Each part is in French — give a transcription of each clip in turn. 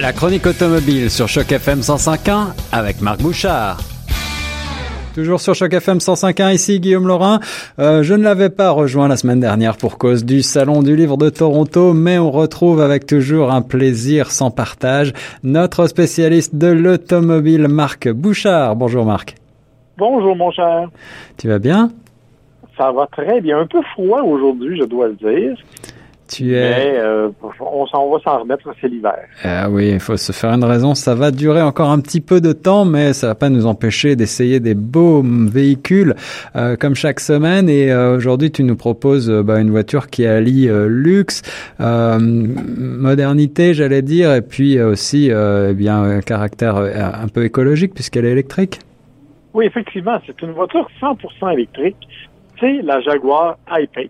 La chronique automobile sur Choc FM 105.1 avec Marc Bouchard. Toujours sur Choc FM 105.1, ici Guillaume Laurin. Euh, je ne l'avais pas rejoint la semaine dernière pour cause du Salon du Livre de Toronto, mais on retrouve avec toujours un plaisir sans partage notre spécialiste de l'automobile, Marc Bouchard. Bonjour Marc. Bonjour mon cher. Tu vas bien? Ça va très bien. Un peu froid aujourd'hui, je dois le dire. Tu es... Mais euh, on s'en va s'en remettre, c'est l'hiver. Ah oui, il faut se faire une raison. Ça va durer encore un petit peu de temps, mais ça va pas nous empêcher d'essayer des beaux véhicules euh, comme chaque semaine. Et euh, aujourd'hui, tu nous proposes bah, une voiture qui allie luxe, modernité, j'allais dire, et puis aussi eh bien un caractère un peu écologique puisqu'elle est électrique. Oui, effectivement, c'est une voiture 100% électrique. C'est la Jaguar I-Pace.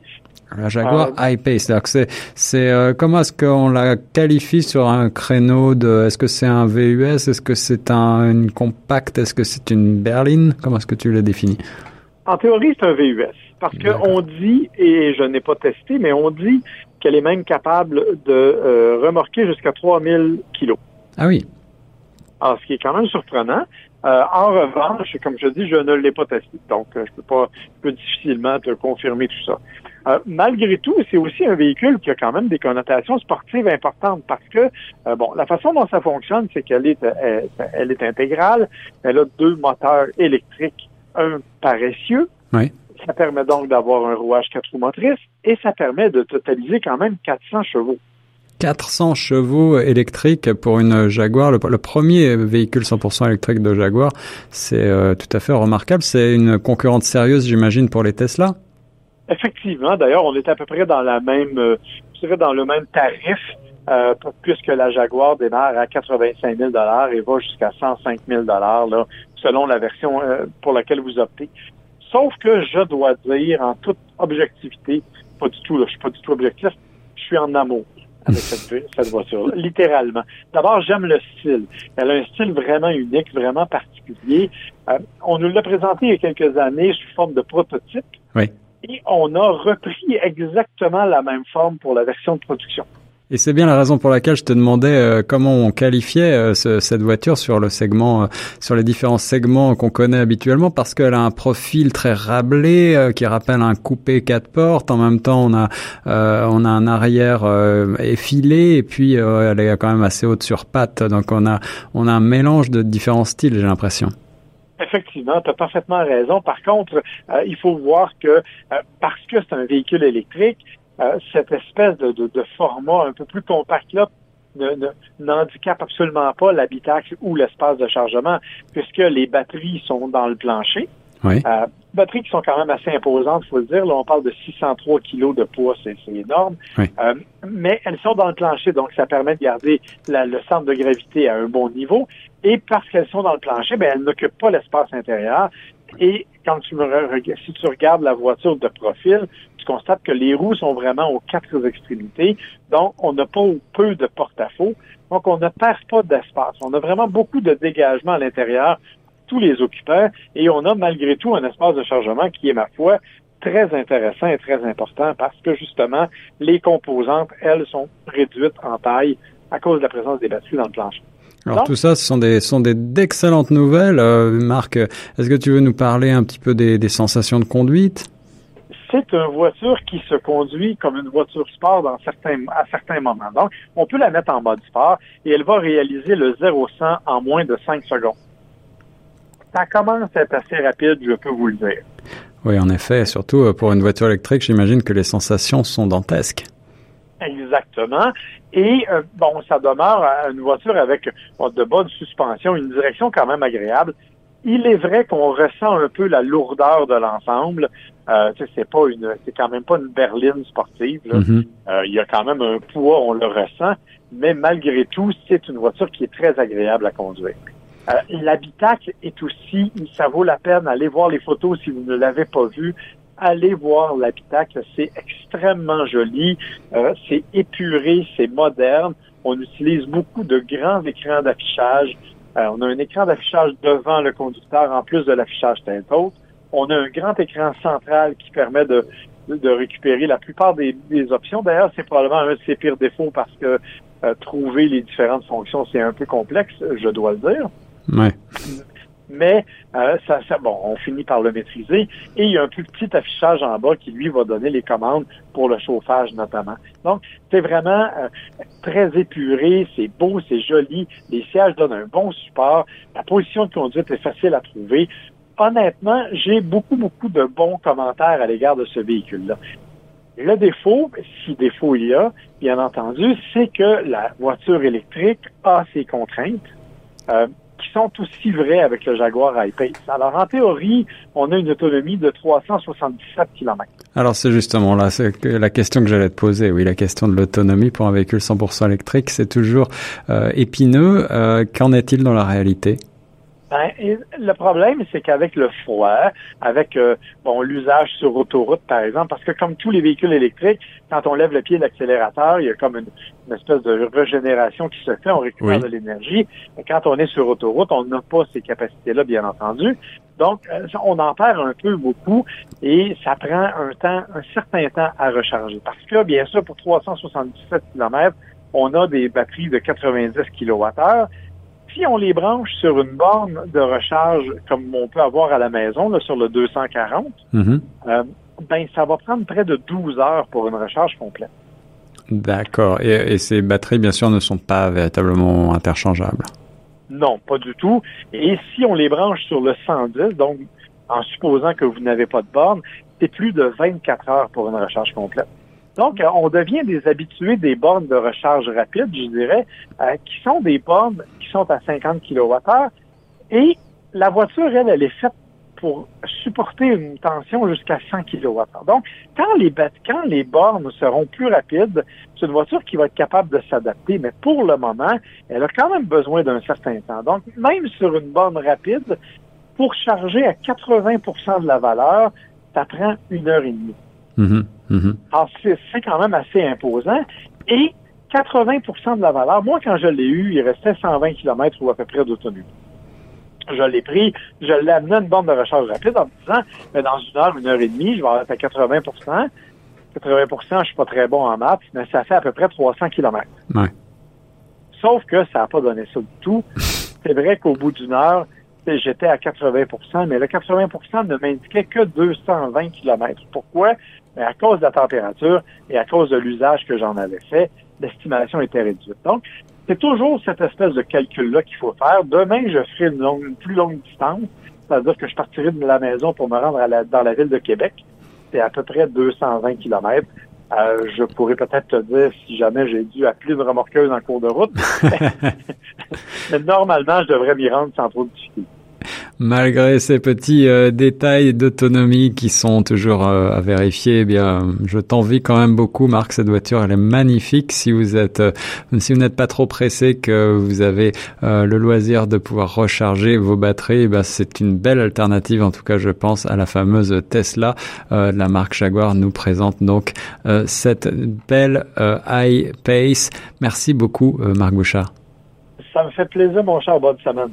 La Jaguar euh, I-Pace, c'est c'est euh, comment est-ce qu'on la qualifie sur un créneau de est-ce que c'est un VUS, est-ce que c'est un une compact, est-ce que c'est une berline, comment est-ce que tu la définis? En théorie, c'est un VUS parce que on dit et je n'ai pas testé, mais on dit qu'elle est même capable de euh, remorquer jusqu'à 3000 kilos. Ah oui. Alors, ce qui est quand même surprenant. Euh, en revanche, comme je dis, je ne l'ai pas testé, donc euh, je peux pas, je peux difficilement te confirmer tout ça. Euh, malgré tout, c'est aussi un véhicule qui a quand même des connotations sportives importantes parce que, bon, la façon dont ça fonctionne, c'est qu'elle est, elle, est intégrale. Elle a deux moteurs électriques, un paressieux. Oui. Ça permet donc d'avoir un rouage quatre roues motrices et ça permet de totaliser quand même 400 chevaux. 400 chevaux électriques pour une Jaguar. Le, premier véhicule 100% électrique de Jaguar, c'est euh, tout à fait remarquable. C'est une concurrente sérieuse, j'imagine, pour les Tesla? Effectivement. D'ailleurs, on est à peu près dans la même, euh, je dirais dans le même tarif, euh, puisque la Jaguar démarre à 85 000 et va jusqu'à 105 000 là, selon la version pour laquelle vous optez. Sauf que je dois dire, en toute objectivité, pas du tout, je suis pas du tout objectif, je suis en amour avec cette, voiture littéralement. D'abord, j'aime le style. Elle a un style vraiment unique, vraiment particulier. Euh, on nous l'a présenté il y a quelques années sous forme de prototype. Oui. Et on a repris exactement la même forme pour la version de production. Et c'est bien la raison pour laquelle je te demandais euh, comment on qualifiait euh, cette voiture sur le segment, euh, sur les différents segments qu'on connaît habituellement, parce qu'elle a un profil très rablé qui rappelle un coupé quatre portes. En même temps, on a on a un arrière effilé et puis elle est quand même assez haute sur pattes. Donc on a on a un mélange de différents styles, j'ai l'impression. Effectivement, tu as parfaitement raison. Par contre, il faut voir que parce que c'est un véhicule électrique, euh, cette espèce de, de, de, format un peu plus compact-là n'handicape absolument pas l'habitacle ou l'espace de chargement, puisque les batteries sont dans le plancher. Oui. Euh, batteries qui sont quand même assez imposantes, il faut le dire. Là, on parle de 603 kilos de poids, c'est énorme. Oui. Euh, mais elles sont dans le plancher, donc ça permet de garder la, le centre de gravité à un bon niveau. Et parce qu'elles sont dans le plancher, ben, elles n'occupent pas l'espace intérieur. Et quand tu si tu regardes la voiture de profil, tu constates que les roues sont vraiment aux quatre extrémités. Donc, on n'a pas ou peu de porte-à-faux. Donc, on ne perd pas d'espace. On a vraiment beaucoup de dégagement à l'intérieur, tous les occupants, et on a malgré tout un espace de chargement qui est, ma foi, très intéressant et très important parce que justement, les composantes, elles, sont réduites en taille à cause de la présence des batteries dans le plancher. Alors tout ça, ce sont des sont des d'excellentes nouvelles. Euh, Marc, est-ce que tu veux nous parler un petit peu des, des sensations de conduite? C'est une voiture qui se conduit comme une voiture sport dans certains à certains moments. Donc, on peut la mettre en mode sport et elle va réaliser le 0-100 en moins de 5 secondes. Ça commence à être assez rapide, je peux vous le dire. Oui, en effet, surtout euh, pour une voiture électrique, j'imagine que les sensations sont dantesques. Exactement. Et euh, bon, ça demeure une voiture avec de bonnes suspensions, une direction quand même agréable. Il est vrai qu'on ressent un peu la lourdeur de l'ensemble. Euh, c'est pas une, c'est quand même pas une berline sportive. Mm-hmm. Euh, il y a quand même un poids, on le ressent, mais malgré tout, c'est une voiture qui est très agréable à conduire. Euh, l'habitacle est aussi, ça vaut la peine, allez voir les photos si vous ne l'avez pas vu allez voir l'habitacle, c'est extrêmement joli, euh, c'est épuré, c'est moderne. On utilise beaucoup de grands écrans d'affichage. Euh, on a un écran d'affichage devant le conducteur en plus de l'affichage tête haute. On a un grand écran central qui permet de de, récupérer la plupart des, options. D'ailleurs, c'est probablement un de ses pires défauts parce que euh, trouver les différentes fonctions, c'est un peu complexe, je dois le dire. Ouais mais euh, ça, ça, bon, on finit par le maîtriser. Et il y a un plus petit affichage en bas qui, lui, va donner les commandes pour le chauffage notamment. Donc, c'est vraiment euh, très épuré, c'est beau, c'est joli. Les sièges donnent un bon support. La position de conduite est facile à trouver. Honnêtement, j'ai beaucoup, beaucoup de bons commentaires à l'égard de ce véhicule-là. Le défaut, si défaut il y a, bien entendu, c'est que la voiture électrique a ses contraintes. Euh, qui sont aussi vrais avec le Jaguar I-Pace. Alors, en théorie, on a une autonomie de 377 km. Alors, c'est justement là, c'est la question que j'allais te poser. Oui, la question de l'autonomie pour un véhicule 100% électrique, c'est toujours euh, épineux. Euh, qu'en est-il dans la réalité? Ben, le problème, c'est qu'avec le froid, avec euh, bon l'usage sur autoroute, par exemple, parce que comme tous les véhicules électriques, quand on lève le pied de l'accélérateur, il y a comme une, espèce de régénération qui se fait, on récupère de l'énergie. Et quand on est sur autoroute, on n'a pas ces capacités-là, bien entendu. Donc, euh, on en perd un peu beaucoup et ça prend un temps, un certain temps à recharger. Parce que, bien sûr, pour 377 km, on a des batteries de 90 kWh si on les branche sur une borne de recharge comme on peut avoir à la maison, là, sur le 240, mm-hmm. euh, ben ça va prendre près de 12 heures pour une recharge complète. D'accord. Et, et, ces batteries, bien sûr, ne sont pas véritablement interchangeables. Non, pas du tout. Et si on les branche sur le 110, donc en supposant que vous n'avez pas de borne, c'est plus de 24 heures pour une recharge complète. Donc, euh, on devient des habitués des bornes de recharge rapide, je dirais, euh, qui sont des bornes qui sont à 50 kWh. Et la voiture, elle, elle est faite pour supporter une tension jusqu'à 100 kWh. Donc, quand les, quand les bornes seront plus rapides, c'est une voiture qui va être capable de s'adapter, mais pour le moment, elle a quand même besoin d'un certain temps. Donc, même sur une borne rapide, pour charger à 80% de la valeur, ça prend une heure et demie. Mm-hmm. Mm-hmm. Alors, c'est quand même assez imposant. Et 80% de la valeur, moi, quand je l'ai eu, il restait 120 km ou à peu près d'autonomie. Je l'ai pris, je l'ai amené à une borne de recharge rapide en me disant, mais dans une heure, une heure et demie, je vais être à 80% 80% je suis pas très bon en maths, mais ça fait à peu près 300 km. Ouais. Sauf que ça n'a pas donné ça du tout. C'est vrai qu'au bout d'une heure, j'étais à 80% mais le 80% ne m'indiquait que 220 km. Pourquoi? Mais à cause de la température et à cause de l'usage que j'en avais fait, l'estimation était réduite. Donc, c'est toujours cette espèce de calcul-là qu'il faut faire. Demain, je ferai une, plus longue distance, c'est-à-dire que je partirai de la maison pour me rendre dans la ville de Québec. C'est à peu près 220 km. Euh, je pourrais peut-être te dire si jamais j'ai dû appeler une remorqueuse en cours de route. Mais normalement, je devrais m'y rendre sans trop de difficulté. Malgré ces petits euh, détails d'autonomie qui sont toujours euh, à vérifier, eh bien, je t'envie quand même beaucoup, Marc. Cette voiture, elle est magnifique. Si vous êtes, euh, si vous n'êtes pas trop pressé, que vous avez le loisir de pouvoir recharger vos batteries, eh ben, c'est une belle alternative. En tout cas, je pense à la fameuse Tesla. la marque Jaguar nous présente donc cette belle i-Pace. Merci beaucoup, Marc Bouchard. Ça me fait plaisir, mon cher. Bonne semaine.